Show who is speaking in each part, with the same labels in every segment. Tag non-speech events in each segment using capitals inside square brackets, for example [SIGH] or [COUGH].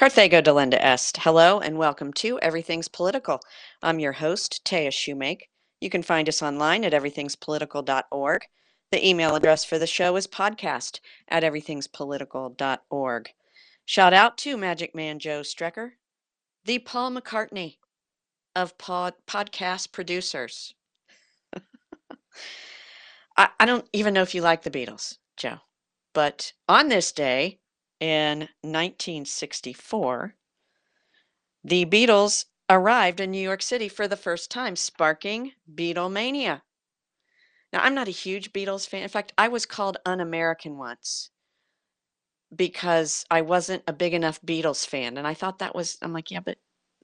Speaker 1: Carthago delenda est. Hello and welcome to Everything's Political. I'm your host, Taya Shoemake. You can find us online at everythingspolitical.org. The email address for the show is podcast at everythingspolitical.org. Shout out to Magic Man Joe Strecker, the Paul McCartney of pod, podcast producers. [LAUGHS] I, I don't even know if you like the Beatles, Joe, but on this day, in 1964, the Beatles arrived in New York City for the first time, sparking Beatlemania. Now, I'm not a huge Beatles fan. In fact, I was called un American once because I wasn't a big enough Beatles fan. And I thought that was, I'm like, yeah, but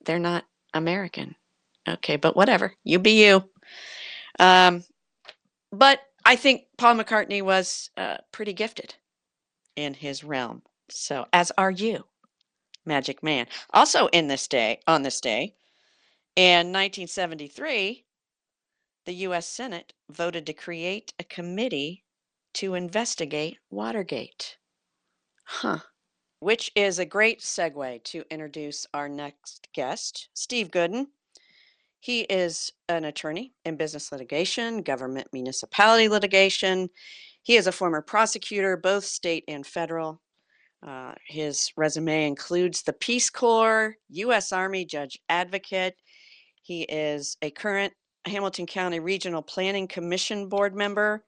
Speaker 1: they're not American. Okay, but whatever. You be you. Um, but I think Paul McCartney was uh, pretty gifted in his realm. So, as are you, Magic Man. Also, in this day, on this day, in 1973, the U.S. Senate voted to create a committee to investigate Watergate. Huh. Which is a great segue to introduce our next guest, Steve Goodin. He is an attorney in business litigation, government municipality litigation. He is a former prosecutor, both state and federal. Uh, his resume includes the Peace Corps, U.S. Army Judge Advocate. He is a current Hamilton County Regional Planning Commission board member,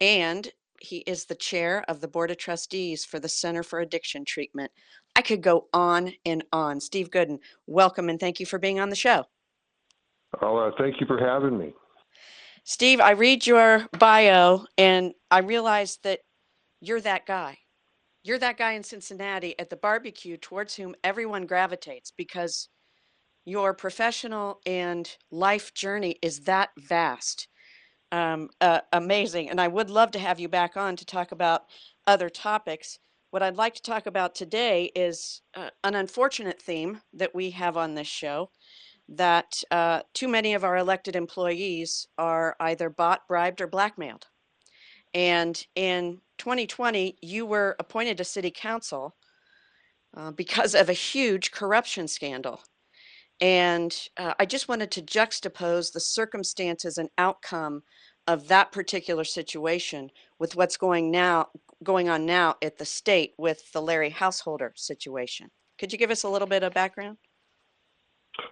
Speaker 1: and he is the chair of the Board of Trustees for the Center for Addiction Treatment. I could go on and on. Steve Goodin, welcome and thank you for being on the show.
Speaker 2: Well, uh, thank you for having me.
Speaker 1: Steve, I read your bio and I realize that you're that guy you're that guy in Cincinnati at the barbecue towards whom everyone gravitates because your professional and life journey is that vast. Um, uh, amazing. And I would love to have you back on to talk about other topics. What I'd like to talk about today is uh, an unfortunate theme that we have on this show that uh, too many of our elected employees are either bought, bribed, or blackmailed. And in 2020, you were appointed to city council uh, because of a huge corruption scandal. And uh, I just wanted to juxtapose the circumstances and outcome of that particular situation with what's going now going on now at the state with the Larry Householder situation. Could you give us a little bit of background?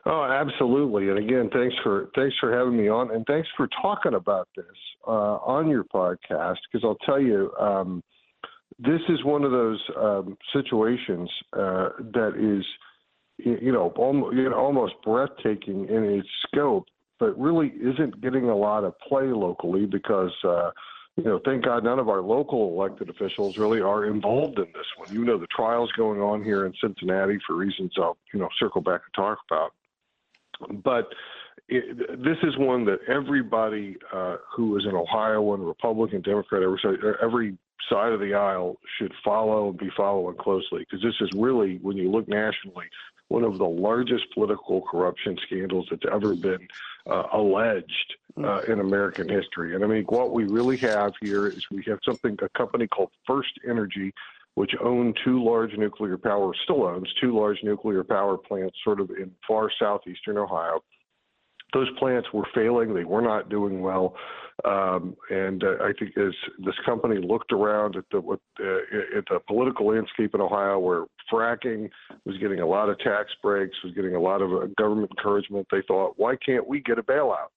Speaker 2: Oh, absolutely. And again, thanks for thanks for having me on, and thanks for talking about this uh, on your podcast. Because I'll tell you, um, this is one of those um, situations uh, that is, you know, almost, you know, almost breathtaking in its scope, but really isn't getting a lot of play locally because. Uh, you know, thank God none of our local elected officials really are involved in this one. You know, the trial's going on here in Cincinnati for reasons I'll, you know, circle back and talk about. But it, this is one that everybody uh, who is an Ohioan, Republican, Democrat, every every side of the aisle should follow and be following closely because this is really, when you look nationally, one of the largest political corruption scandals that's ever been uh, alleged uh, mm. in American history. And I mean, what we really have here is we have something, a company called First Energy, which owned two large nuclear power, still owns two large nuclear power plants sort of in far southeastern Ohio. Those plants were failing, they were not doing well. Um, and uh, I think as this company looked around at the what, uh, at the political landscape in Ohio, where fracking was getting a lot of tax breaks, was getting a lot of uh, government encouragement, they thought, why can't we get a bailout?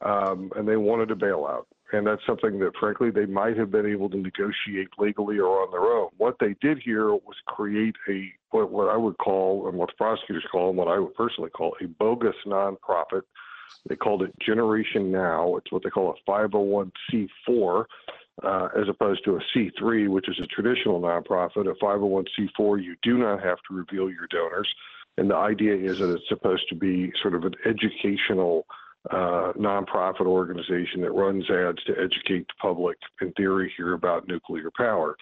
Speaker 2: Um, and they wanted a bailout, and that's something that, frankly, they might have been able to negotiate legally or on their own. What they did here was create a what, what I would call, and what the prosecutors call, and what I would personally call, a bogus nonprofit they called it Generation Now. It's what they call a 501c4, uh, as opposed to a C3, which is a traditional nonprofit. A 501c4, you do not have to reveal your donors. And the idea is that it's supposed to be sort of an educational uh, nonprofit organization that runs ads to educate the public, in theory, here about nuclear power.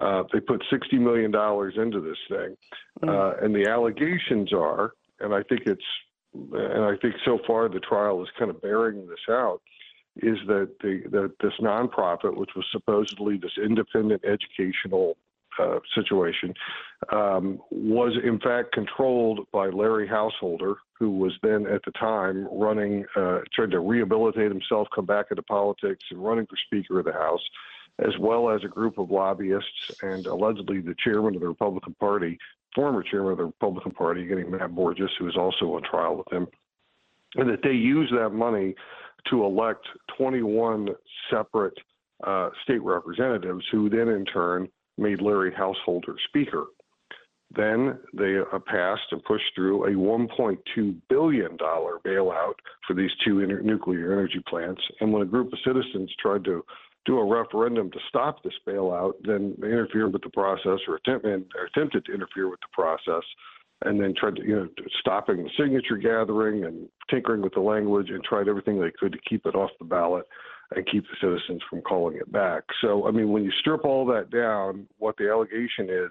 Speaker 2: Uh, they put $60 million into this thing. Mm. Uh, and the allegations are, and I think it's and I think so far the trial is kind of bearing this out, is that the that this nonprofit, which was supposedly this independent educational uh, situation, um, was in fact controlled by Larry Householder, who was then at the time running, uh, trying to rehabilitate himself, come back into politics, and running for Speaker of the House, as well as a group of lobbyists and allegedly the chairman of the Republican Party, former chairman of the Republican Party, getting Matt Borges, who is also on trial with him, and that they used that money to elect 21 separate uh, state representatives, who then in turn made Larry Householder Speaker. Then they uh, passed and pushed through a $1.2 billion bailout for these two inter- nuclear energy plants. And when a group of citizens tried to do a referendum to stop this bailout, then they interfered with the process or, attempt, or attempted to interfere with the process and then tried to, you know, stopping the signature gathering and tinkering with the language and tried everything they could to keep it off the ballot and keep the citizens from calling it back. So, I mean, when you strip all that down, what the allegation is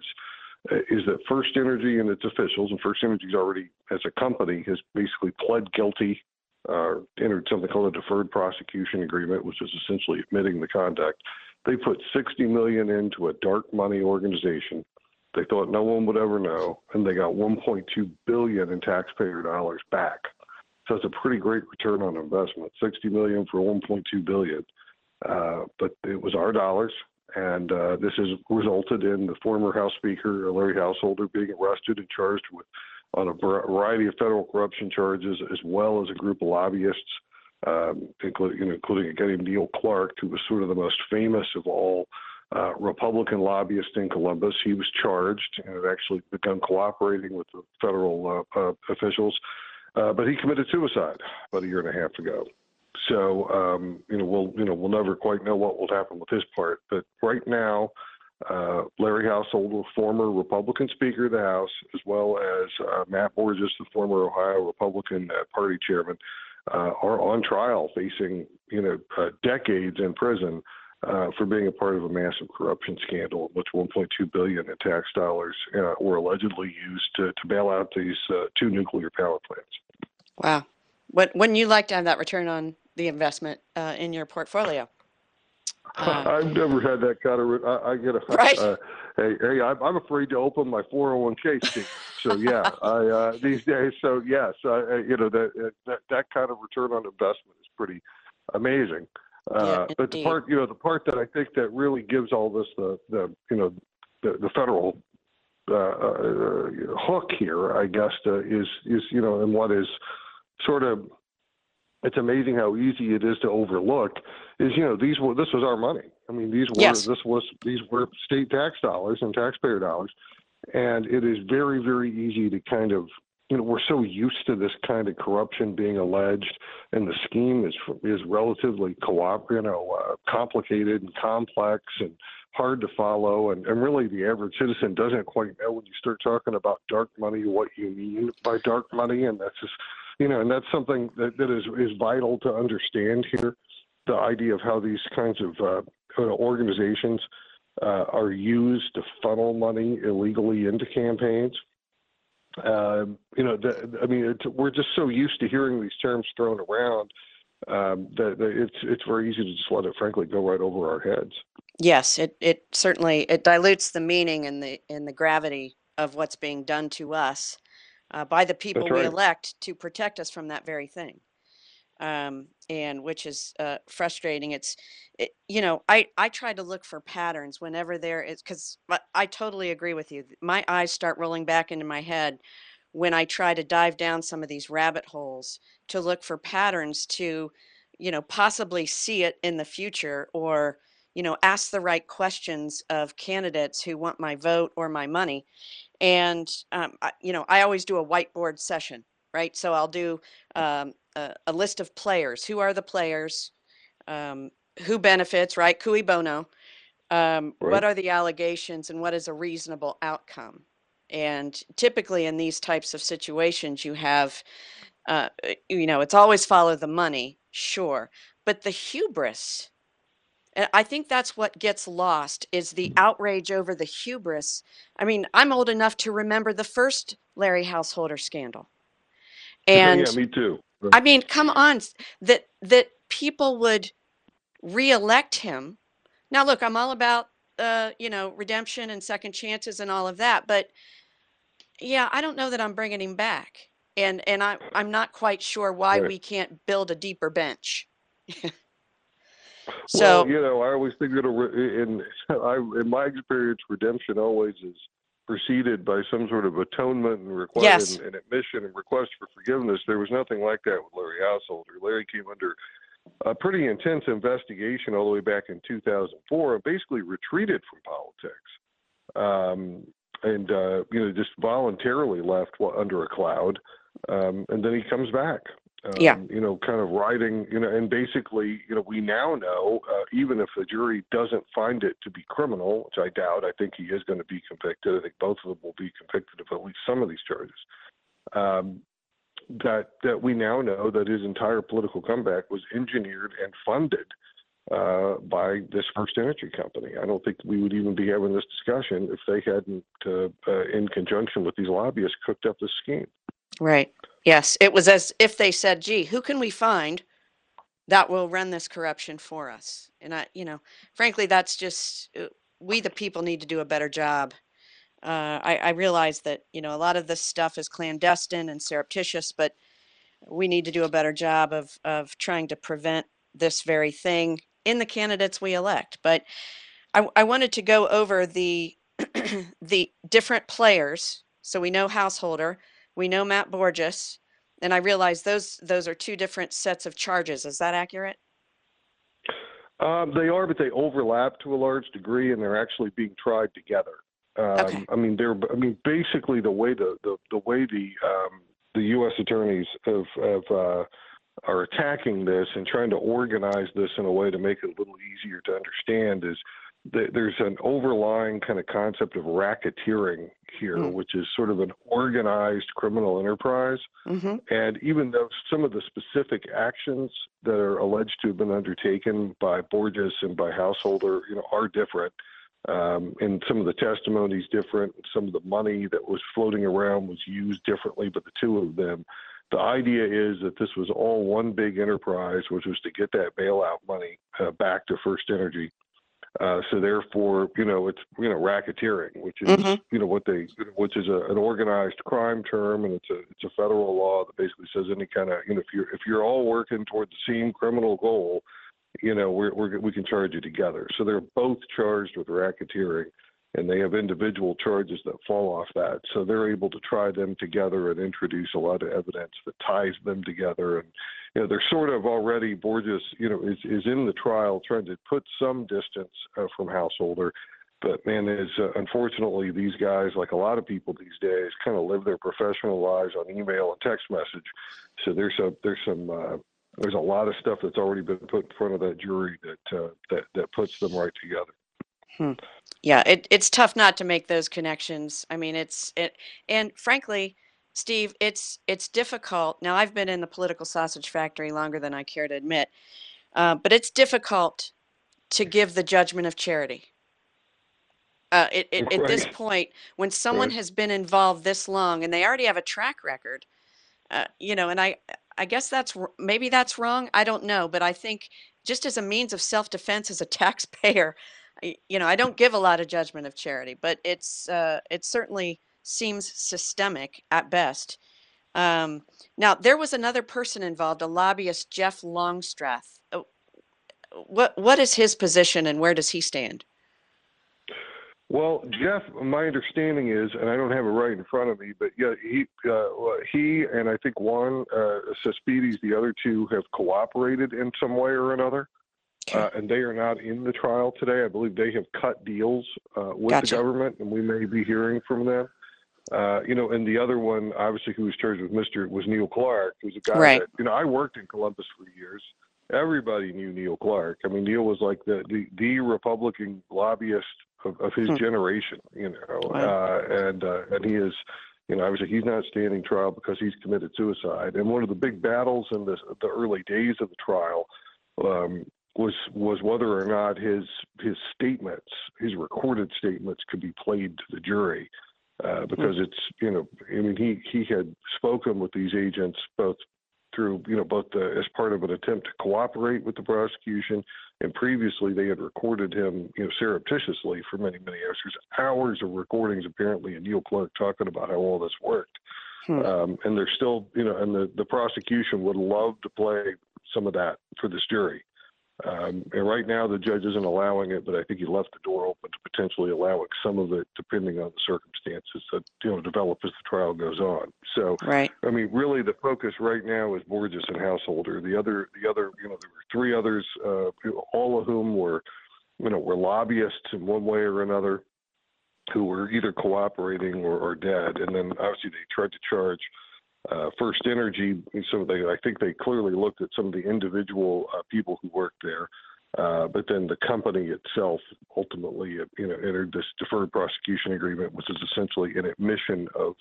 Speaker 2: uh, is that First Energy and its officials, and First Energy's already, as a company, has basically pled guilty, uh, entered something called a deferred prosecution agreement, which is essentially admitting the conduct. They put 60 million into a dark money organization. They thought no one would ever know, and they got 1.2 billion in taxpayer dollars back. So it's a pretty great return on investment. 60 million for 1.2 billion. Uh, but it was our dollars, and uh, this has resulted in the former House Speaker Larry Householder being arrested and charged with on a variety of federal corruption charges, as well as a group of lobbyists, um, including, you know, including a guy named Neil Clark, who was sort of the most famous of all uh, Republican lobbyists in Columbus. He was charged and had actually begun cooperating with the federal uh, uh, officials, uh, but he committed suicide about a year and a half ago. So um, you know we'll you know we'll never quite know what will happen with his part. But right now, uh, Larry Householder, former Republican Speaker of the House, as well as uh, Matt Borges, the former Ohio Republican uh, Party chairman, uh, are on trial, facing you know uh, decades in prison. Uh, for being a part of a massive corruption scandal, in which 1.2 billion in tax dollars were allegedly used to, to bail out these two nuclear power plants.
Speaker 1: Wow, what wouldn't you like to have that return on the investment uh, in your portfolio.
Speaker 2: Uh, I've never had that kind of. I, I get a [LAUGHS]
Speaker 1: right.
Speaker 2: Uh, hey, hey, I'm, I'm afraid to open my 401k. so yeah, [LAUGHS] I uh, these days. So yes, uh, you know that, that that kind of return on investment is pretty amazing. Uh, yeah, but the part, you know, the part that I think that really gives all this the the you know the, the federal uh, uh, hook here, I guess, uh, is is you know, and what is sort of it's amazing how easy it is to overlook is you know these were this was our money. I mean these were
Speaker 1: yes.
Speaker 2: this was these were state tax dollars and taxpayer dollars. And it is very very easy to kind of you know we're so used to this kind of corruption being alleged and the scheme is is relatively co you know uh, complicated and complex and hard to follow and, and really the average citizen doesn't quite know when you start talking about dark money what you mean by dark money and that's just you know, and that's something that, that is, is vital to understand here. The idea of how these kinds of uh, organizations uh, are used to funnel money illegally into campaigns. Uh, you know, the, I mean, we're just so used to hearing these terms thrown around um, that, that it's it's very easy to just let it, frankly, go right over our heads.
Speaker 1: Yes, it it certainly it dilutes the meaning and the and the gravity of what's being done to us uh, by the people we elect to protect us from that very thing. Um, and which is uh, frustrating. It's, it, you know, I, I try to look for patterns whenever there is, because I totally agree with you. My eyes start rolling back into my head when I try to dive down some of these rabbit holes to look for patterns to, you know, possibly see it in the future or, you know, ask the right questions of candidates who want my vote or my money and um, I, you know i always do a whiteboard session right so i'll do um, a, a, list of players who are the players um, who benefits right cui bono um, right. what are the allegations and what is a reasonable outcome and typically in these types of situations you have uh, you know it's always follow the money sure but the hubris and I think that's what gets lost is the outrage over the hubris. I mean, I'm old enough to remember the first Larry Householder scandal. [LAUGHS] And
Speaker 2: yeah, me too.
Speaker 1: I mean, come on, that that people would reelect him. Now look, I'm all about uh, you know, redemption and second chances and all of that, but yeah, I don't know that I'm bringing him back. And and I I'm not quite sure why
Speaker 2: Right.
Speaker 1: we can't build a deeper bench. [LAUGHS]
Speaker 2: well,
Speaker 1: So,
Speaker 2: you know, I always think that in [LAUGHS] in my experience, redemption always is preceded by some sort of atonement and request
Speaker 1: yes.
Speaker 2: admission and request for forgiveness. There was nothing like that with Larry Householder. Larry came under a pretty intense investigation all the way back in 2004 and basically retreated from politics. Um, and uh, you know, just voluntarily left under a cloud, um, and then he comes back. Um,
Speaker 1: Yeah.
Speaker 2: You know, kind of writing, You know, and basically, you know, we now know, uh, even if the jury doesn't find it to be criminal, which I doubt, I think he is going to be convicted. I think both of them will be convicted of at least some of these charges. Um, that that we now know that his entire political comeback was engineered and funded uh, by this First Energy company. I don't think we would even be having this discussion if they hadn't, uh, uh, in conjunction with these lobbyists, cooked up this scheme.
Speaker 1: Right. Yes. It was as if they said, gee, who can we find that will run this corruption for us? And I, you know, frankly, that's just, uh, we the people need to do a better job. Uh, I, I realize that, you know, a lot of this stuff is clandestine and surreptitious, but we need to do a better job of, of trying to prevent this very thing in the candidates we elect. But I, I wanted to go over the, [CLEARS THROAT] the different players. So we know Householder, we know Matt Borges, and I realize those those are two different sets of charges. Is that accurate?
Speaker 2: Um, they are, but they overlap to a large degree, and they're actually being tried together. Um,
Speaker 1: Okay.
Speaker 2: I mean, they're. I mean, basically, the way the the, the way the um, the U.S. attorneys have, have uh, are attacking this and trying to organize this in a way to make it a little easier to understand is that there's an overlying kind of concept of racketeering here,
Speaker 1: Hmm.
Speaker 2: which is sort of an organized criminal enterprise.
Speaker 1: Mm-hmm.
Speaker 2: And even though some of the specific actions that are alleged to have been undertaken by Borges and by Householder, you know, are different, um, and some of the testimonies different, some of the money that was floating around was used differently, but the two of them. The idea is that this was all one big enterprise, which was to get that bailout money uh, back to First Energy. Uh, so therefore, you know, it's you know racketeering, which is
Speaker 1: Mhm.
Speaker 2: you know what they, which is a, an organized crime term, and it's a it's a federal law that basically says any kind of you know if you're if you're all working toward the same criminal goal, you know we're, we're we can charge you together. So they're both charged with racketeering, and they have individual charges that fall off that. So they're able to try them together and introduce a lot of evidence that ties them together and you know, they're sort of already Borges, you know, is is in the trial trying to put some distance uh, from Householder, but man, is uh, unfortunately these guys, like a lot of people these days, kind of live their professional lives on email and text message. So there's a there's some uh, there's a lot of stuff that's already been put in front of that jury that uh, that that puts them right together.
Speaker 1: Yeah, it, it's tough not to make those connections. I mean, it's it, and frankly, Steve, it's it's difficult. Now, I've been in the political sausage factory longer than I care to admit, uh, but it's difficult to give the judgment of charity. Uh, it, it, At this point, when someone
Speaker 2: Right.
Speaker 1: has been involved this long and they already have a track record, uh, you know, and I I guess that's maybe that's wrong. I don't know, but I think just as a means of self-defense as a [LAUGHS] taxpayer, you know, I don't give a lot of judgment of charity, but it's uh, it certainly seems systemic at best. Um, now, there was another person involved, a lobbyist, Jeff Longstreth. Uh, What what is his position and where does he stand?
Speaker 2: Well, Jeff, my understanding is, and I don't have it right in front of me, but yeah, he uh, he and I think Juan uh, the other two, have cooperated in some way or another. Uh, and they are not in the trial today. I believe they have cut deals uh, with
Speaker 1: Gotcha.
Speaker 2: the government, and we may be hearing from them. Uh, you know, and the other one, obviously, who was charged with Mister was Neil Clark, who's a guy
Speaker 1: Right.
Speaker 2: that you know I worked in Columbus for years. Everybody knew Neil Clark. I mean, Neil was like the the, the Republican lobbyist of, of his
Speaker 1: Hmm.
Speaker 2: generation. You know,
Speaker 1: Wow.
Speaker 2: uh, and uh, and he is. You know, obviously he's not standing trial because he's committed suicide. And one of the big battles in the, the early days of the trial um, was was whether or not his his statements, his recorded statements, could be played to the jury, uh, because it's you know, I mean, he he had spoken with these agents both through you know both the, as part of an attempt to cooperate with the prosecution, and previously they had recorded him you know surreptitiously for many many hours. There's hours of recordings apparently, and Neil Clark talking about how all this worked. Hmm. Um, and they're still, you know, and the, the prosecution would love to play some of that for this jury. Um, and right now, the judge isn't allowing it, but I think he left the door open to potentially allowing some of it, depending on the circumstances that you know develop as the trial goes on. So,
Speaker 1: right.
Speaker 2: I mean, really, the focus right now is Borges and Householder. The other, the other, you know, there were three others, uh, all of whom were, you know, were lobbyists in one way or another, who were either cooperating or, or dead. And then obviously they tried to charge uh, First Energy. So they, I think they clearly looked at some of the individual uh, people who worked there. Uh, but then the company itself ultimately, you know, entered this deferred prosecution agreement, which is essentially an admission of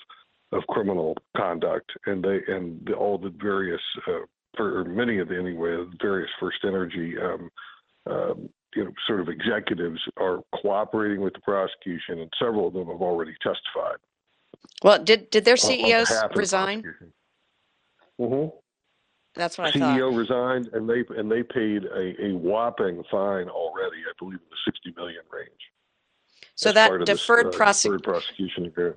Speaker 2: of criminal conduct, and they and the, all the various, uh, for many of the anyway, various First Energy, um, um, you know, sort of executives are cooperating with the prosecution, and several of them have already testified.
Speaker 1: Well, did did their CEOs resign?
Speaker 2: Mm-hmm.
Speaker 1: That's what I thought.
Speaker 2: CEO resigned, and they and they paid a, a whopping fine already. I believe in the sixty million range.
Speaker 1: So that deferred,
Speaker 2: this, uh,
Speaker 1: prosec-
Speaker 2: deferred prosecution agreement.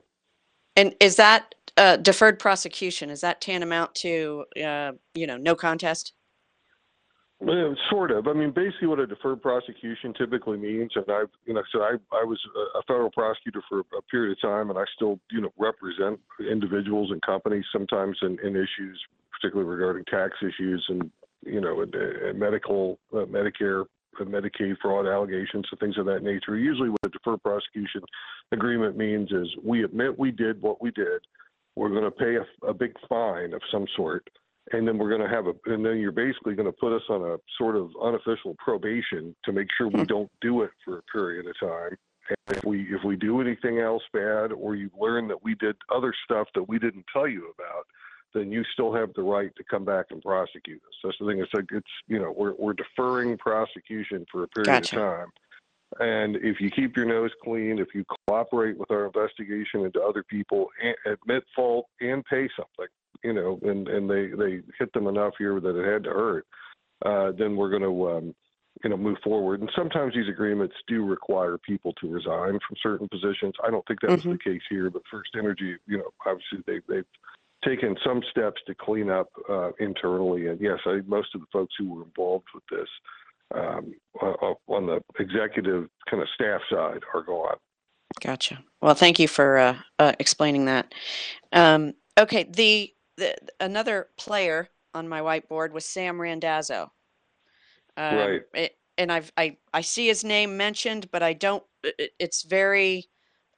Speaker 1: And is that uh, deferred prosecution? Is that tantamount to uh, you know no contest?
Speaker 2: Well, sort of. I mean, basically, what a deferred prosecution typically means, and I, you know, so I, I was a federal prosecutor for a period of time, and I still, you know, represent individuals and companies sometimes in, in issues, particularly regarding tax issues and, you know, and, and medical, uh, Medicare, uh, Medicaid fraud allegations and things of that nature. Usually, what a deferred prosecution agreement means is we admit we did what we did. We're going to pay a, a big fine of some sort and then we're going to have a and then you're basically going to put us on a sort of unofficial probation to make sure we hmm. don't do it for a period of time. And if we if we do anything else bad or you learn that we did other stuff that we didn't tell you about then you still have the right to come back and prosecute us. That's the thing. It's like it's you know we're, we're deferring prosecution for a period
Speaker 1: gotcha.
Speaker 2: of time. And if you keep your nose clean, if you cooperate with our investigation into other people, admit fault and pay something, you know, and and they they hit them enough here that it had to hurt, uh, then we're going to um, you know move forward. And sometimes these agreements do require people to resign from certain positions. I don't think that mm-hmm. was the case here, but First Energy, you know, obviously they they've taken some steps to clean up uh, internally. And yes, I, most of the folks who were involved with this um, on the executive kind of staff side are gone.
Speaker 1: Gotcha. Well, thank you for uh, uh, explaining that. Um, okay, the the, another player on my whiteboard was Sam Randazzo.
Speaker 2: Um, right.
Speaker 1: It, and I've I I see his name mentioned, but I don't. It, it's very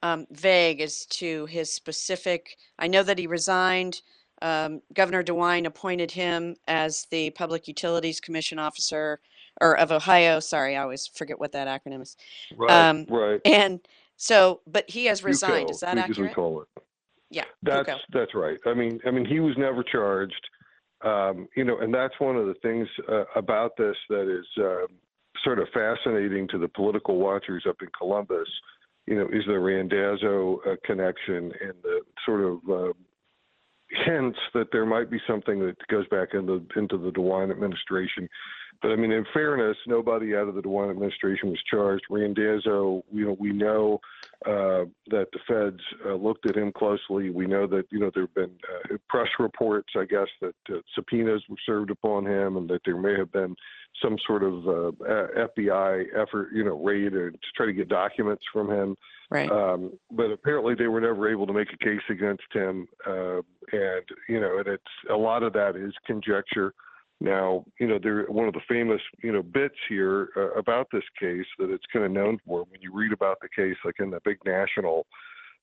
Speaker 1: um, vague as to his specific. I know that he resigned. Um, Governor DeWine appointed him as the Public Utilities Commission officer or of Ohio. Sorry, I always forget what that acronym is.
Speaker 2: Right. Um, right.
Speaker 1: And so, but he has resigned. Is that accurate?
Speaker 2: we call it.
Speaker 1: Yeah,
Speaker 2: that's that's right. I mean, I mean, he was never charged. Um, you know, and that's one of the things uh, about this that is uh, sort of fascinating to the political watchers up in Columbus. You know, is the Randazzo uh, connection and the sort of uh, hints that there might be something that goes back into into the DeWine administration. But I mean, in fairness, nobody out of the DeWine administration was charged. Randazzo, you know, we know uh, that the feds uh, looked at him closely. We know that you know there have been uh, press reports, I guess, that uh, subpoenas were served upon him, and that there may have been some sort of uh, FBI effort, you know, raid to try to get documents from him.
Speaker 1: Right.
Speaker 2: Um, but apparently, they were never able to make a case against him, uh, and you know, and it's a lot of that is conjecture. Now, you know, there one of the famous, you know, bits here uh, about this case that it's kind of known for. When you read about the case, like in the big national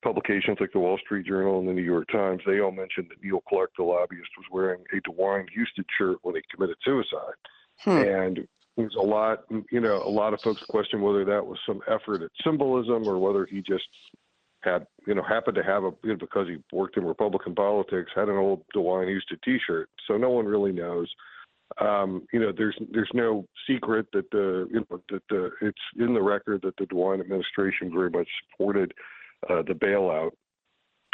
Speaker 2: publications like the Wall Street Journal and the New York Times, they all mentioned that Neil Clark, the lobbyist, was wearing a DeWine Husted shirt when he committed suicide. Hmm. And there's a lot, you know, a lot of folks question whether that was some effort at symbolism or whether he just had, you know, happened to have a, you know, because he worked in Republican politics, had an old DeWine Husted T-shirt. So no one really knows. Um, you know, there's there's no secret that the you know that the it's in the record that the DeWine administration very much supported uh, the bailout.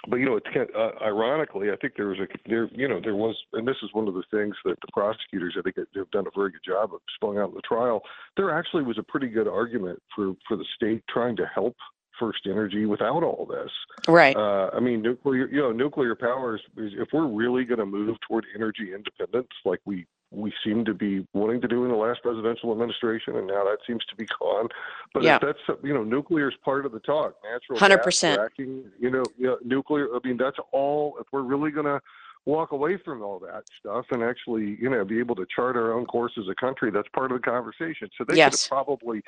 Speaker 2: but you know, it's uh, ironically, I think there was a there, you know, there was, and this is one of the things that the prosecutors, I think, have done a very good job of spelling out in the trial. There actually was a pretty good argument for for the state trying to help First Energy without all this.
Speaker 1: Right.
Speaker 2: Uh, I mean, nuclear, you know, nuclear power is, if we're really going to move toward energy independence, like we we seem to be wanting to do in the last presidential administration, and now that seems to be gone. But
Speaker 1: yeah.
Speaker 2: that's you know, nuclear is part of the talk. Natural
Speaker 1: 100%.
Speaker 2: gas, fracking, you know, you know, nuclear. I mean, that's all. If we're really going to walk away from all that stuff and actually, you know, be able to chart our own course as a country, that's part of the conversation. So they
Speaker 1: yes.
Speaker 2: could have probably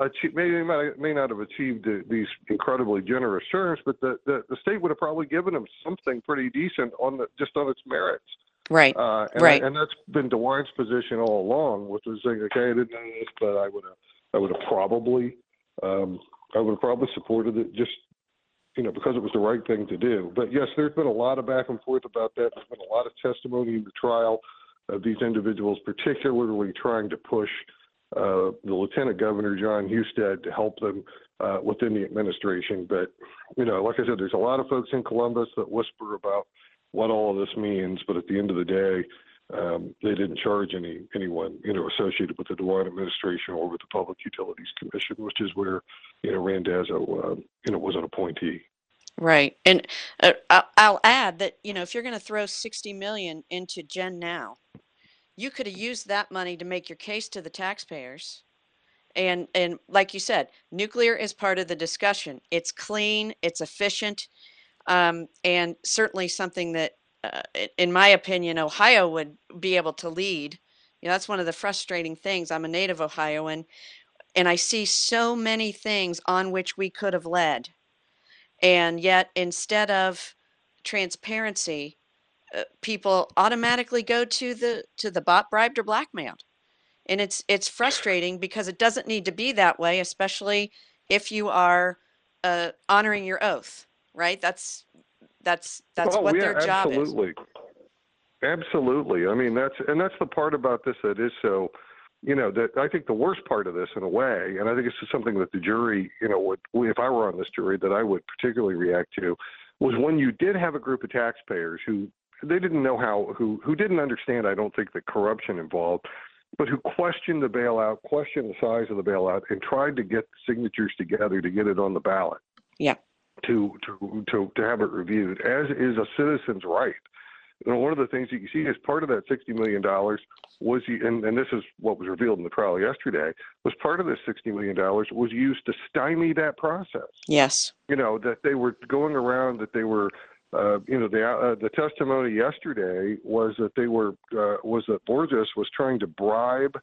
Speaker 2: achieved, maybe they might, may not have achieved these incredibly generous terms, but the, the, the state would have probably given them something pretty decent on the, just on its merits.
Speaker 1: Right.
Speaker 2: Uh, and,
Speaker 1: right.
Speaker 2: I, and that's been DeWine's position all along, which was saying, okay, I didn't know this, but I would have, I would have probably, um, I would have probably supported it just, you know, because it was the right thing to do. But yes, there's been a lot of back and forth about that. There's been a lot of testimony in the trial of these individuals, particularly trying to push uh, the Lieutenant Governor Jon Husted to help them uh, within the administration. But you know, like I said, there's a lot of folks in Columbus that whisper about what all of this means, but at the end of the day, um, they didn't charge any anyone you know associated with the DeWine administration or with the Public Utilities Commission, which is where you know Randazzo uh, you know was an appointee.
Speaker 1: Right, and uh, I'll add that you know if you're going to throw 60 million into Gen Now, you could have used that money to make your case to the taxpayers. And and like you said, nuclear is part of the discussion. It's clean, it's efficient, um, and certainly something that, uh, in my opinion, Ohio would be able to lead. You know, that's one of the frustrating things. I'm a native Ohioan, and I see so many things on which we could have led, and yet instead of transparency, uh, people automatically go to the to the bot bribed or blackmailed and it's it's frustrating because it doesn't need to be that way especially if you are uh, honoring your oath right that's that's that's
Speaker 2: oh,
Speaker 1: what
Speaker 2: yeah,
Speaker 1: their job
Speaker 2: absolutely.
Speaker 1: is absolutely
Speaker 2: Absolutely. i mean that's and that's the part about this that is so you know that i think the worst part of this in a way and i think this is something that the jury you know would if i were on this jury that i would particularly react to was when you did have a group of taxpayers who they didn't know how who who didn't understand i don't think the corruption involved but who questioned the bailout questioned the size of the bailout and tried to get signatures together to get it on the ballot
Speaker 1: yeah
Speaker 2: to to to to have it reviewed as is a citizen's right you know, one of the things that you see as part of that $60 million was, and, and this is what was revealed in the trial yesterday, was part of this $60 million was used to stymie that process.
Speaker 1: Yes.
Speaker 2: You know, that they were going around, that they were uh, you know, the uh, the testimony yesterday was that they were uh, was that Borges was trying to bribe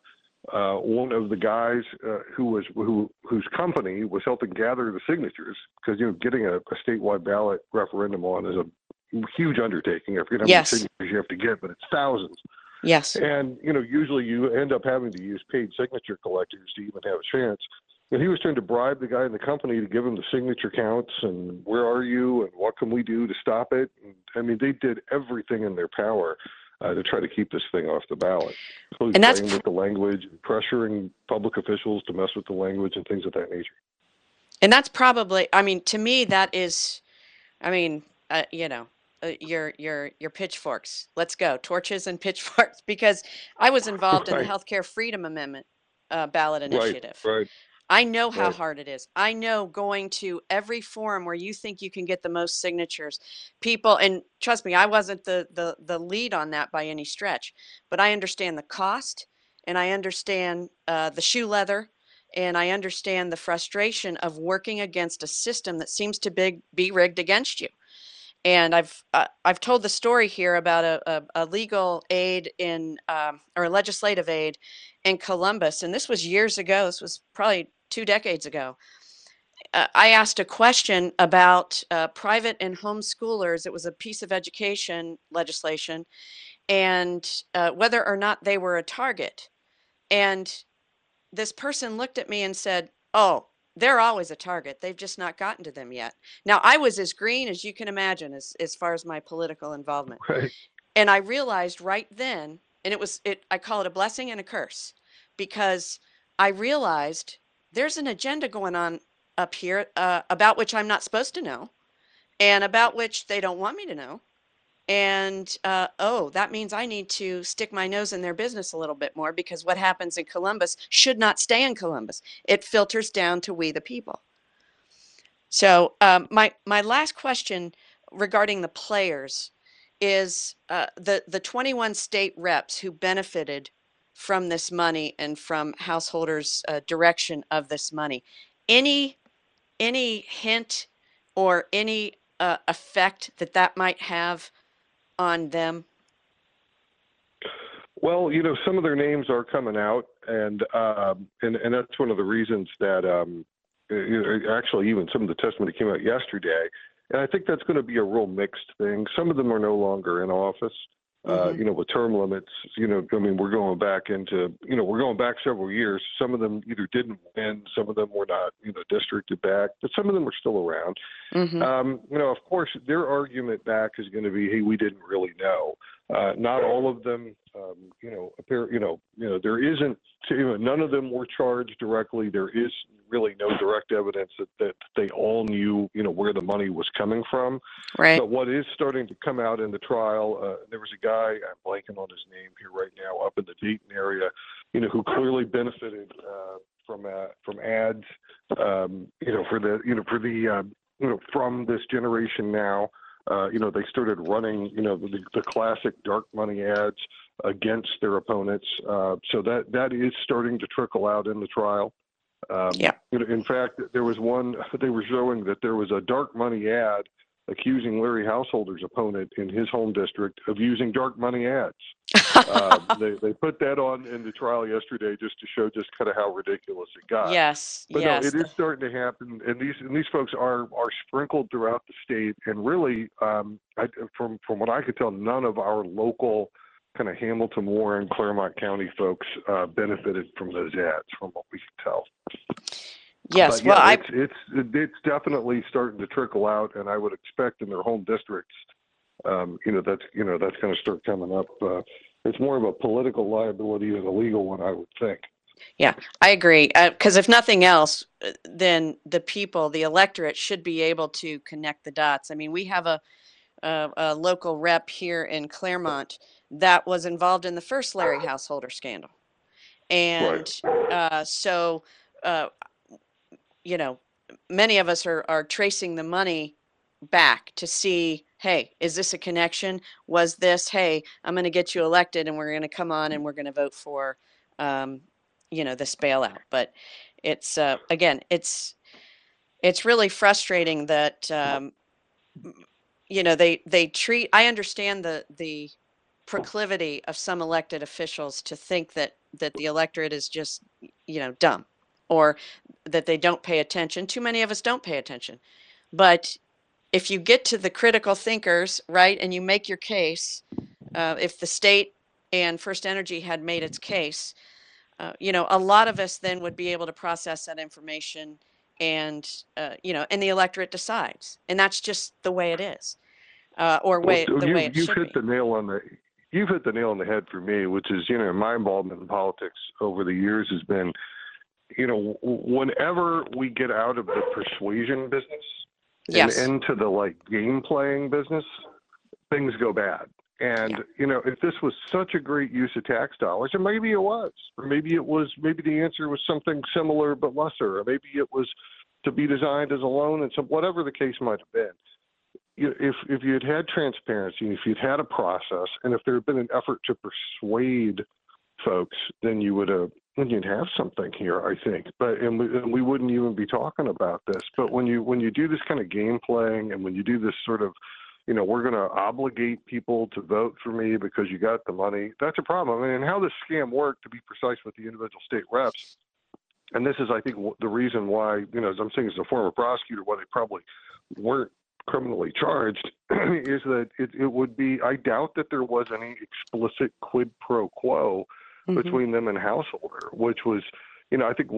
Speaker 2: uh, one of the guys uh, who was who whose company was helping gather the signatures because you know getting a, a statewide ballot referendum on is a huge undertaking. I forget how
Speaker 1: yes.
Speaker 2: many signatures you have to get, but it's thousands.
Speaker 1: Yes.
Speaker 2: And you know, usually you end up having to use paid signature collectors to even have a chance. And he was trying to bribe the guy in the company to give him the signature counts and where are you and what can we do to stop it. And, I mean, they did everything in their power uh, to try to keep this thing off the ballot,
Speaker 1: and that's
Speaker 2: playing with the language, pressuring public officials to mess with the language and things of that nature.
Speaker 1: And that's probably, I mean, to me, that is, I mean, uh, you know, uh, your your your pitchforks. Let's go, torches and [LAUGHS] pitchforks, because I was involved
Speaker 2: right.
Speaker 1: in the Healthcare Freedom Amendment uh, ballot initiative.
Speaker 2: Right. right.
Speaker 1: I know how
Speaker 2: Right.
Speaker 1: hard it is. I know going to every forum where you think you can get the most signatures, people, and trust me, I wasn't the the the lead on that by any stretch, but I understand the cost, and I understand uh, the shoe leather, and I understand the frustration of working against a system that seems to be be rigged against you. And I've uh, I've told the story here about a, a, a legal aid in um, or a legislative aid in Columbus, and this was years ago. This was probably two decades ago. Uh, I asked a question about uh, private and homeschoolers. It was a piece of education legislation, and uh, whether or not they were a target. And this person looked at me and said, "Oh, they're always a target. They've just not gotten to them yet." Now, I was as green as you can imagine as as far as my political involvement [LAUGHS]
Speaker 2: Right.
Speaker 1: and I realized right then, and it was it I call it a blessing and a curse because I realized there's an agenda going on up here uh, about which I'm not supposed to know, and about which they don't want me to know. And uh, oh, that means I need to stick my nose in their business a little bit more because what happens in Columbus should not stay in Columbus. It filters down to we the people. So um, my my last question regarding the players is uh, the the 21 state reps who benefited from this money and from Householder's uh, direction of this money. Any any hint or any uh, effect that that might have on them?
Speaker 2: Well, you know, some of their names are coming out, and um, and and that's one of the reasons that um, actually even some of the testimony came out yesterday, and I think that's going to be a real mixed thing. Some of them are no longer in office. Uh, mm-hmm. you know, with term limits, you know, I mean, we're going back into, you know, we're going back several years. Some of them either didn't win, some of them were not, you know, districted back, but some of them are still around. Mm-hmm. Um, you know, of course, their argument back is going to be, hey, we didn't really know. Uh, not all of them, um, you know, appear, you know, you know, there isn't, you know, none of them were charged directly. There is really no direct evidence that, that they all knew, you know, where the money was coming from.
Speaker 1: Right.
Speaker 2: But what is starting to come out in the trial, uh, there was a guy, I'm blanking on his name here right now, up in the Dayton area, you know, who clearly benefited uh, from uh, from ads, um, you know, for the, you know, for the, uh, you know, from this generation now. Uh, you know, they started running, you know, the, the classic dark money ads against their opponents. Uh, so that that is starting to trickle out in the trial.
Speaker 1: Um, yeah.
Speaker 2: In fact, there was one [LAUGHS] they were showing that there was a dark money ad accusing Larry Householder's opponent in his home district of using dark money ads. [LAUGHS] uh, they they put that on in the trial yesterday just to show just kind of how ridiculous it got.
Speaker 1: Yes,
Speaker 2: but
Speaker 1: yes.
Speaker 2: no, it is starting to happen, and these and these folks are are sprinkled throughout the state, and really, um, I, from from what I could tell, none of our local kind of Hamilton, Warren, Clermont County folks uh, benefited from those ads, from what we can tell.
Speaker 1: Yes,
Speaker 2: but,
Speaker 1: well,
Speaker 2: yeah,
Speaker 1: I
Speaker 2: it's, it's it's definitely starting to trickle out, and I would expect in their home districts, um, you know, that's you know that's going to start coming up. Uh, it's more of a political liability than a legal one, I would think.
Speaker 1: Yeah, I agree. Because uh, if nothing else, uh, then the people, the electorate, should be able to connect the dots. I mean, we have a, a, a local rep here in Clermont that was involved in the first Larry Householder scandal. And right. uh, so, uh, you know, many of us are, are tracing the money back to see hey, is this a connection? Was this, hey, I'm going to get you elected and we're going to come on and we're going to vote for, um, you know, this bailout. But it's, uh, again, it's, it's really frustrating that, um, you know, they, they treat, I understand the, the proclivity of some elected officials to think that that the electorate is just you know dumb or that they don't pay attention. Too many of us don't pay attention. But if you get to the critical thinkers right and you make your case uh, if the state and first energy had made its case uh, you know a lot of us then would be able to process that information and uh, you know and the electorate decides. And that's just the way it is uh, or way well, the
Speaker 2: you,
Speaker 1: way it
Speaker 2: you
Speaker 1: should
Speaker 2: hit
Speaker 1: be.
Speaker 2: the nail on the you've hit the nail on the head for me, which is, you know, my involvement in politics over the years has been, you know, whenever we get out of the persuasion business
Speaker 1: yes.
Speaker 2: and into the like game playing business, things go bad. And yeah. you know, if this was such a great use of tax dollars, and maybe it was, or maybe it was, maybe the answer was something similar but lesser, or maybe it was to be designed as a loan, and some whatever the case might have been if if you had had transparency, if you'd had a process, and if there had been an effort to persuade folks, then you would have then you'd have something here, I think. But and we, and we wouldn't even be talking about this. But when you when you do this kind of game playing, and when you do this sort of you know, we're going to obligate people to vote for me because you got the money. That's a problem. And how this scam worked, to be precise, with the individual state reps, and this is, I think, the reason why, you know, as I'm saying, as a former prosecutor, why they probably weren't criminally charged [CLEARS THROAT] is that it, it would be I doubt that there was any explicit quid pro quo mm-hmm. between them and Householder, which was you know I think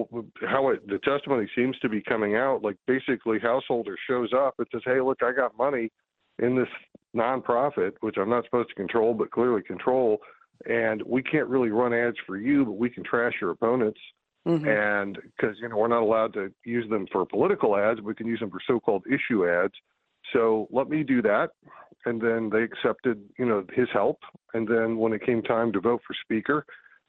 Speaker 2: how it, the testimony seems to be coming out like basically Householder shows up and says hey look I got money in this nonprofit which I'm not supposed to control but clearly control and we can't really run ads for you but we can trash your opponents Mm-hmm. And because you know we're not allowed to use them for political ads, we can use them for so-called issue ads. So let me do that. And then they accepted, you know, his help. And then when it came time to vote for speaker,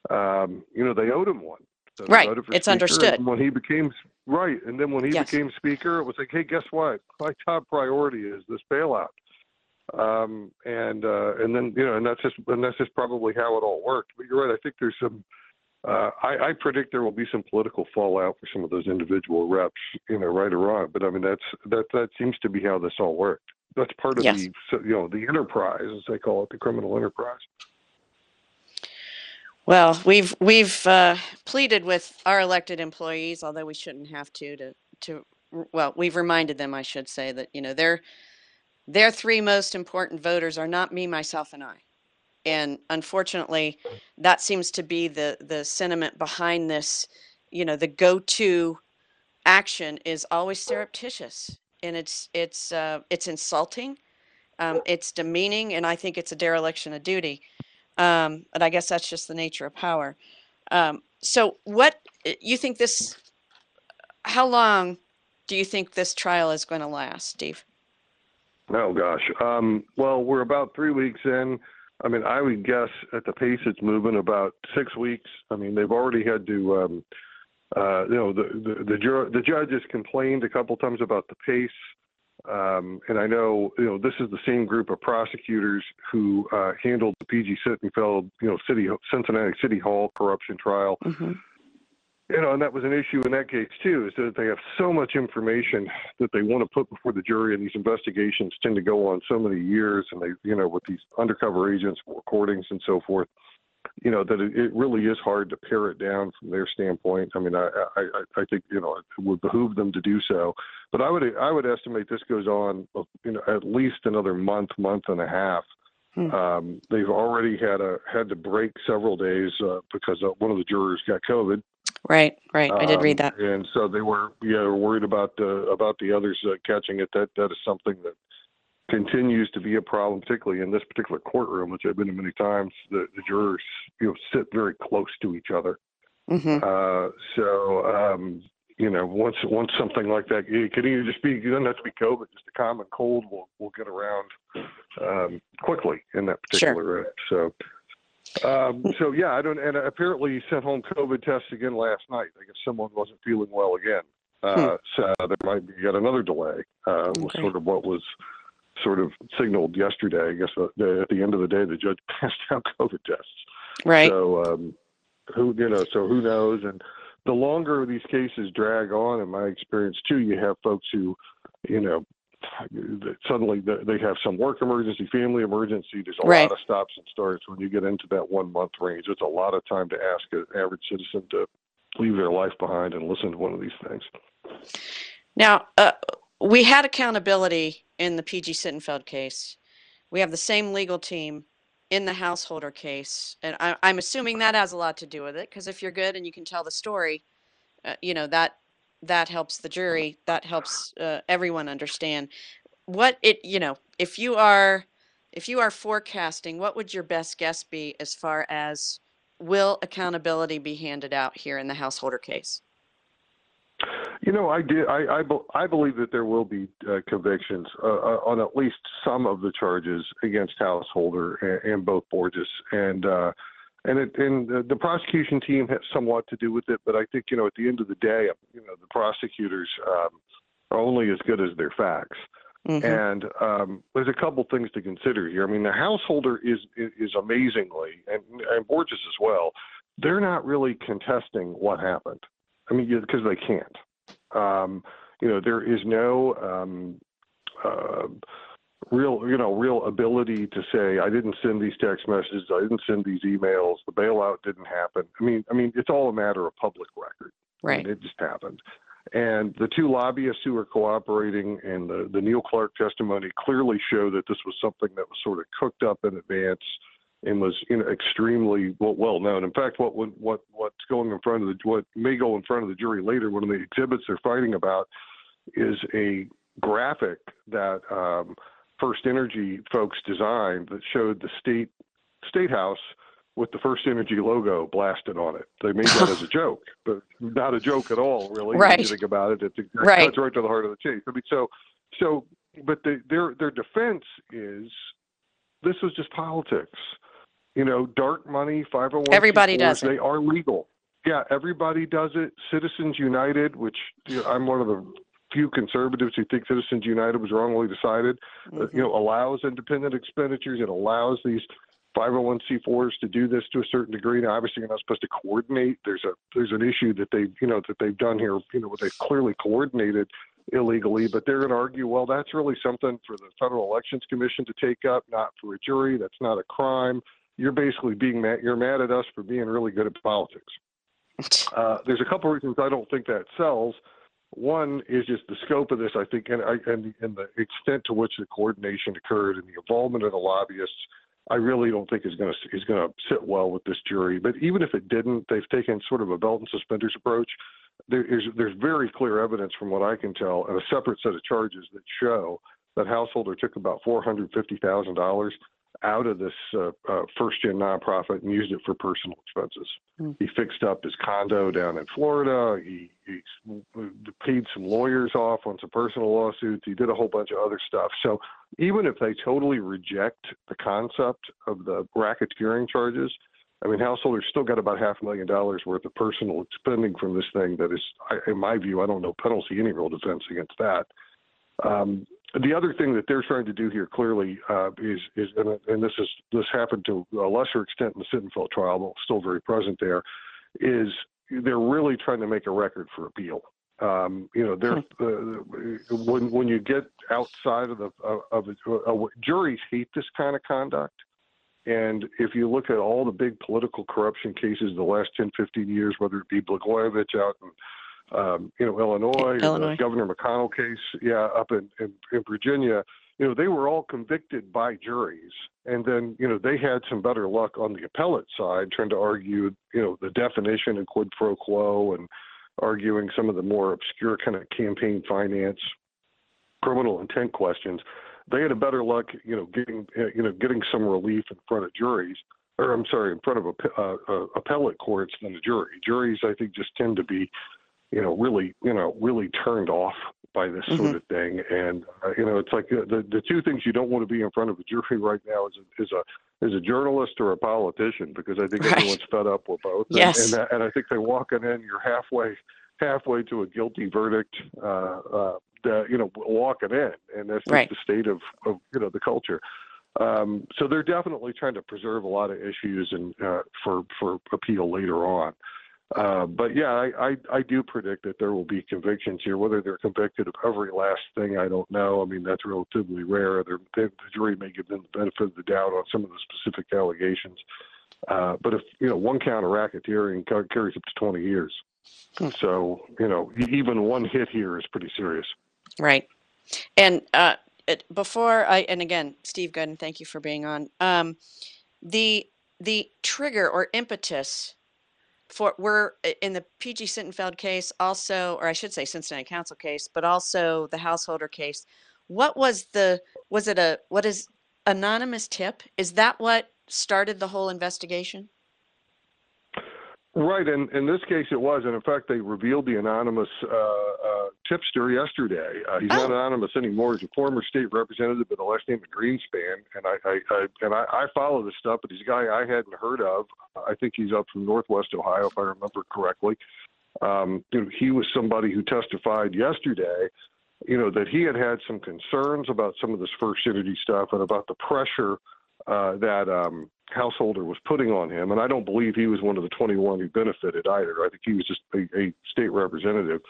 Speaker 2: um, you know, they owed him one. So
Speaker 1: Right. It's
Speaker 2: speaker,
Speaker 1: understood.
Speaker 2: When he became right, and then when he
Speaker 1: Yes.
Speaker 2: became speaker, it was like, hey, guess what? My top priority is this bailout. Um, and uh, and then you know, and that's just and that's just probably how it all worked. But you're right. I think there's some. Uh, I, I predict there will be some political fallout for some of those individual reps, you know, right or wrong. But I mean, that's that that seems to be how this all worked. That's part of
Speaker 1: Yes.
Speaker 2: the you know the enterprise, as they call it, the criminal enterprise.
Speaker 1: Well, we've we've uh, pleaded with our elected employees, although we shouldn't have to, to to well, we've reminded them, I should say, that you know their their three most important voters are not me, myself, and I. And unfortunately, that seems to be the the sentiment behind this. You know, the go-to action is always surreptitious, and it's it's uh, it's insulting, um, it's demeaning, and I think it's a dereliction of duty. Um, but I guess that's just the nature of power. Um, so, what uh, you think this? How long do you think this trial is going to last, Steve?
Speaker 2: Oh gosh. Um, well, we're about three weeks in. I mean, I would guess at the pace it's moving about six weeks. I mean, they've already had to, um, uh, you know, the the the, jur- the judge has complained a couple times about the pace. Um, and I know, you know, this is the same group of prosecutors who uh, handled the PG Sittenfeld, you know, city Cincinnati City Hall corruption trial.
Speaker 1: Mm-hmm.
Speaker 2: You know, and that was an issue in that case too, is that they have so much information that they want to put before the jury, and these investigations tend to go on so many years, and they, you know, with these undercover agents, recordings, and so forth. You know that it, it really is hard to pare it down from their standpoint. I mean, I, I, I think you know it would behoove them to do so, but I would I would estimate this goes on, you know, at least another month, month and a half.
Speaker 1: Hmm.
Speaker 2: Um, they've already had a had to break several days uh, because uh, one of the jurors got COVID.
Speaker 1: Right, right. I did read
Speaker 2: Um,
Speaker 1: that.
Speaker 2: and so they were yeah worried about uh, about the others uh, catching it. That that is something that continues to be a problem, particularly in this particular courtroom, which I've been in many times. The, the jurors you know sit very close to each other.
Speaker 1: hmm
Speaker 2: Uh, so um, you know once once something like that, it could either just be it doesn't have to be COVID, just a common cold will will get around um, quickly in that
Speaker 1: Sure.
Speaker 2: particular. uh, So. Um, so yeah, I don't. And apparently, he sent home COVID tests again last night. I guess someone wasn't feeling well again. Uh, So there might be yet another delay. Uh, was sort of what was sort of signaled yesterday. I guess uh, the, at the end of the day, the judge [LAUGHS] passed out COVID tests.
Speaker 1: Right.
Speaker 2: So um, who you know? So who knows? And the longer these cases drag on, in my experience too, you have folks who, you know, suddenly they have some work emergency, family emergency. There's a
Speaker 1: Right.
Speaker 2: lot of stops and starts when you get into that one month range. It's a lot of time to ask an average citizen to leave their life behind and listen to one of these things.
Speaker 1: Now, uh, we had accountability in the PG Sittenfeld case. We have the same legal team in the householder case, and I, I'm assuming that has a lot to do with it. Because if you're good and you can tell the story, uh, you know that that helps the jury. That helps uh, everyone understand what it. You know, if you are if you are forecasting, what would your best guess be as far as will accountability be handed out here in the householder case?
Speaker 2: You know, I did. I I, I believe that there will be uh, convictions uh, uh, on at least some of the charges against Householder and, and both Borges, and uh, and it, and the, the prosecution team has somewhat to do with it. But I think you know, at the end of the day, you know, the prosecutors um, are only as good as their facts.
Speaker 1: Mhm.
Speaker 2: And um, there's a couple things to consider here. I mean, the householder is is, is amazingly, and, and Borges as well. They're not really contesting what happened. I mean, because they can't. Um, you know, there is no um, uh, real, you know, real ability to say I didn't send these text messages, I didn't send these emails, the bailout didn't happen. I mean, I mean, it's all a matter of public record. I
Speaker 1: Right.
Speaker 2: mean, it just happened. And the two lobbyists who were cooperating and the, the Neil Clark testimony clearly show that this was something that was sort of cooked up in advance and was you know, extremely well, well known. In fact, what what what's going in front of the what may go in front of the jury later, one of the exhibits they're fighting about is a graphic that um, First Energy folks designed that showed the state state house with the First Energy logo blasted on it. They made that as a [LAUGHS] joke, but not a joke at all, really.
Speaker 1: Right.
Speaker 2: you think about it, it's
Speaker 1: Right.
Speaker 2: cuts right to the heart of the chase. I mean, so so but they, their their defense is this was just politics. You know, dark money, 501
Speaker 1: Everybody oh does it.
Speaker 2: They are legal. Yeah, everybody does it. Citizens United, which you know, I'm one of the few conservatives who think Citizens United was wrongly decided, mm-hmm. uh, you know, allows independent expenditures. It allows these 501c4s to do this to a certain degree. Now, obviously, you're not supposed to coordinate. There's a there's an issue that they you know that they've done here. You know, where they've clearly coordinated illegally, but they're going to argue, well, that's really something for the Federal Elections Commission to take up, not for a jury. That's not a crime. You're basically being mad. You're mad at us for being really good at politics. [LAUGHS] Uh, there's a couple reasons I don't think that sells. One is just the scope of this, I think, and, and, and the extent to which the coordination occurred and the involvement of the lobbyists I really don't think is going to is going to sit well with this jury. But even if it didn't, they've taken sort of a belt and suspenders approach. There's there's very clear evidence from what I can tell, and a separate set of charges that show that Householder took about four hundred fifty thousand dollars out of this uh, uh, first gen nonprofit and used it for personal expenses. Mm. He fixed up his condo down in Florida. He, he paid some lawyers off on some personal lawsuits. He did a whole bunch of other stuff. So even if they totally reject the concept of the racketeering charges, I mean, householders still got about half a million dollars worth of personal spending from this thing. That is, in my view, I don't know. penalty, any real defense against that. Um, the other thing that they're trying to do here clearly uh, is, is and, and, this is this happened to a lesser extent in the Sittenfeld trial, but still very present there, is they're really trying to make a record for appeal. Um, you know, they're uh, when when you get outside of the of, of uh, juries hate this kind of conduct. And if you look at all the big political corruption cases the last 10, 15 years, whether it be Blagojevich out in um, you know, Illinois,
Speaker 1: Illinois.
Speaker 2: Governor McDonnell case, yeah, up in, in, in Virginia, you know, they were all convicted by juries. And then, you know, they had some better luck on the appellate side trying to argue, you know, the definition of quid pro quo and arguing some of the more obscure kind of campaign finance, criminal intent questions. They had a better luck, you know, getting, you know, getting some relief in front of juries or I'm sorry, in front of a, uh, uh, appellate courts than a jury. Juries, I think, just tend to be you know, really, you know, really turned off by this mm-hmm. sort of thing. And uh, you know, it's like uh, the the two things you don't want to be in front of a jury right now is a, is a is a journalist or a politician because I think right. everyone's fed up with both.
Speaker 1: Yes.
Speaker 2: And, and, and I think they're walking in. You're halfway halfway to a guilty verdict. Uh, uh, that, you know, walking in, and that's
Speaker 1: right.
Speaker 2: the state of, of you know the culture. Um, so they're definitely trying to preserve a lot of issues and uh, for for appeal later on. Uh, but yeah, I, I, I do predict that there will be convictions here. Whether they're convicted of every last thing, I don't know. I mean, that's relatively rare. They're, the jury may give them the benefit of the doubt on some of the specific allegations. Uh, but if you know one count of racketeering carries up to 20 years, hmm. so you know even one hit here is pretty serious.
Speaker 1: Right. And uh, before I and again, Steve Goodin, thank you for being on. Um, the the trigger or impetus for we're in the PG Sittenfeld case also, or I should say Cincinnati Council case, but also the householder case. What was the was it a what is anonymous tip? Is that what started the whole investigation?
Speaker 2: Right, and in this case it was, and in fact they revealed the anonymous uh, uh, tipster yesterday. Uh, he's oh. not anonymous anymore. He's a former state representative with the last name of Greenspan, and I, I, I and I, I follow this stuff, but he's a guy I hadn't heard of. I think he's up from Northwest Ohio, if I remember correctly. Um, you know, he was somebody who testified yesterday. You know that he had had some concerns about some of this First Energy stuff and about the pressure uh, that um, householder was putting on him. And I don't believe he was one of the 21 who benefited either. I think he was just a, a state representative.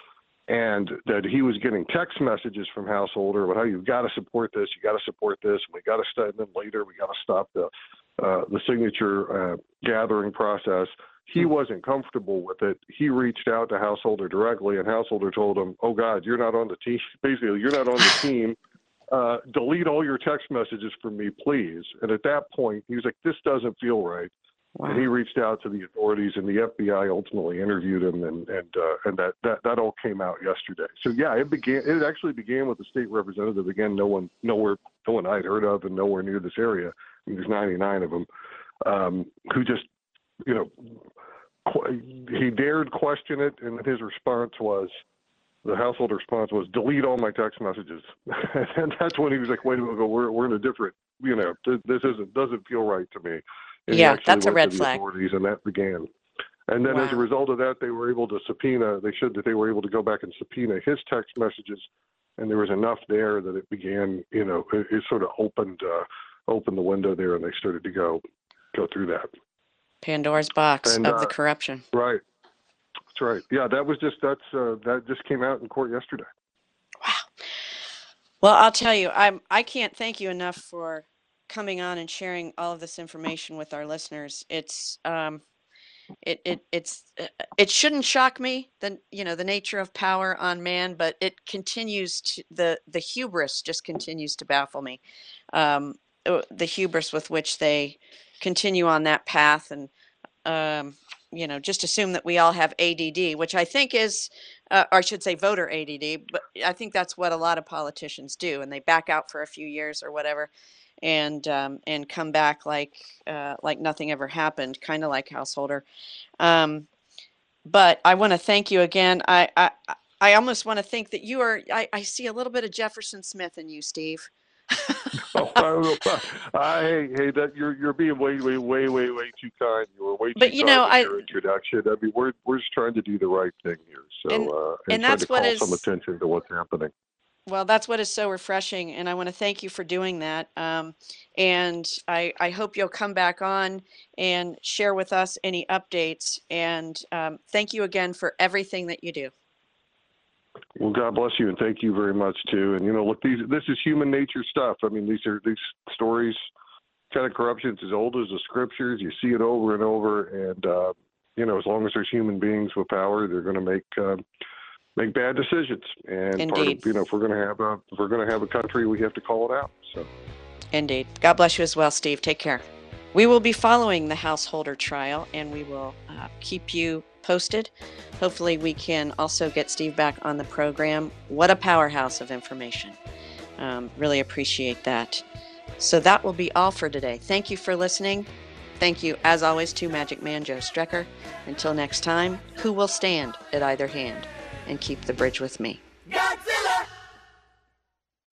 Speaker 2: And that he was getting text messages from householder about how you've got to support this, you got to support this, and we got to. And then later we got to stop the uh, the signature uh, gathering process. He hmm. wasn't comfortable with it. He reached out to householder directly, and householder told him, "Oh God, you're not on the team. [LAUGHS] Basically, you're not on the team." Uh, delete all your text messages from me, please. And at that point, he was like, this doesn't feel right. Wow. And he reached out to the authorities, and the FBI ultimately interviewed him, and and uh, and that, that that all came out yesterday. So yeah, it began. It actually began with the state representative. Again, no one, nowhere, no one I'd heard of, and nowhere near this area. I mean, there's 99 of them um, who just, you know, qu- he dared question it, and his response was, the household response was delete all my text messages, [LAUGHS] and that's when he was like, "Wait a minute, we're we're in a different, you know, th- this isn't doesn't feel right to me." And
Speaker 1: Yeah, that's a red flag.
Speaker 2: Authorities, and that began. And then as a result of that, they were able to subpoena. They showed that they were able to go back and subpoena his text messages, and there was enough there that it began. You know, it, it sort of opened uh, opened the window there, and they started to go go through that.
Speaker 1: Pandora's box
Speaker 2: And,
Speaker 1: of the
Speaker 2: uh,
Speaker 1: corruption.
Speaker 2: Right. That's right. Yeah, that was just that's uh, that just came out in court yesterday. Wow.
Speaker 1: Well, I'll tell you, I'm I can't thank you enough for coming on and sharing all of this information with our listeners. It's um it it it's uh, it shouldn't shock me the you know the nature of power on man, but it continues to the the hubris just continues to baffle me. Um uh, the hubris with which they continue on that path and um you know just assume that we all have ADD, which I think is uh, or I should say voter ADD, but I think that's what a lot of politicians do, and they back out for a few years or whatever, and um, and come back like uh, like nothing ever happened, kind of like householder. Um, but I want to thank you again. I I, I- almost want to think that you are. I, I see a little bit of Jefferson Smith in you, Steve. [LAUGHS]
Speaker 2: Oh, I, hey, hey, that you're you're being way, way, way, way, way too kind. You were way too
Speaker 1: But, you
Speaker 2: kind
Speaker 1: know, I-
Speaker 2: your introduction. I mean, we're we're just trying to do the right thing here. So
Speaker 1: And-
Speaker 2: uh,
Speaker 1: and that's
Speaker 2: to
Speaker 1: what
Speaker 2: call
Speaker 1: is-
Speaker 2: some attention to what's happening.
Speaker 1: Well, that's what is so refreshing, and I want to thank you for doing that. Um, and I, I hope you'll come back on and share with us any updates. And um, thank you again for everything that you do.
Speaker 2: Well, God bless you, and thank you very much too. And you know, look, these this is human nature stuff. I mean, these are these stories, kind of corruption. It's as old as the scriptures. You see it over and over, and uh, you know, as long as there's human beings with power, they're going to make uh, make bad decisions. And part
Speaker 1: Indeed.
Speaker 2: of you know, if we're going to have a if we're going to have a country, we have to call it out. So.
Speaker 1: Indeed. God bless you as well, Steve. Take care. We will be following the householder trial and we will uh, keep you posted. Hopefully, we can also get Steve back on the program. What a powerhouse of information. Um, really appreciate that. So, that will be all for today. Thank you for listening. Thank you, as always, to Magic Man Joe Strecker. Until next time, who will stand at either hand and keep the bridge with me?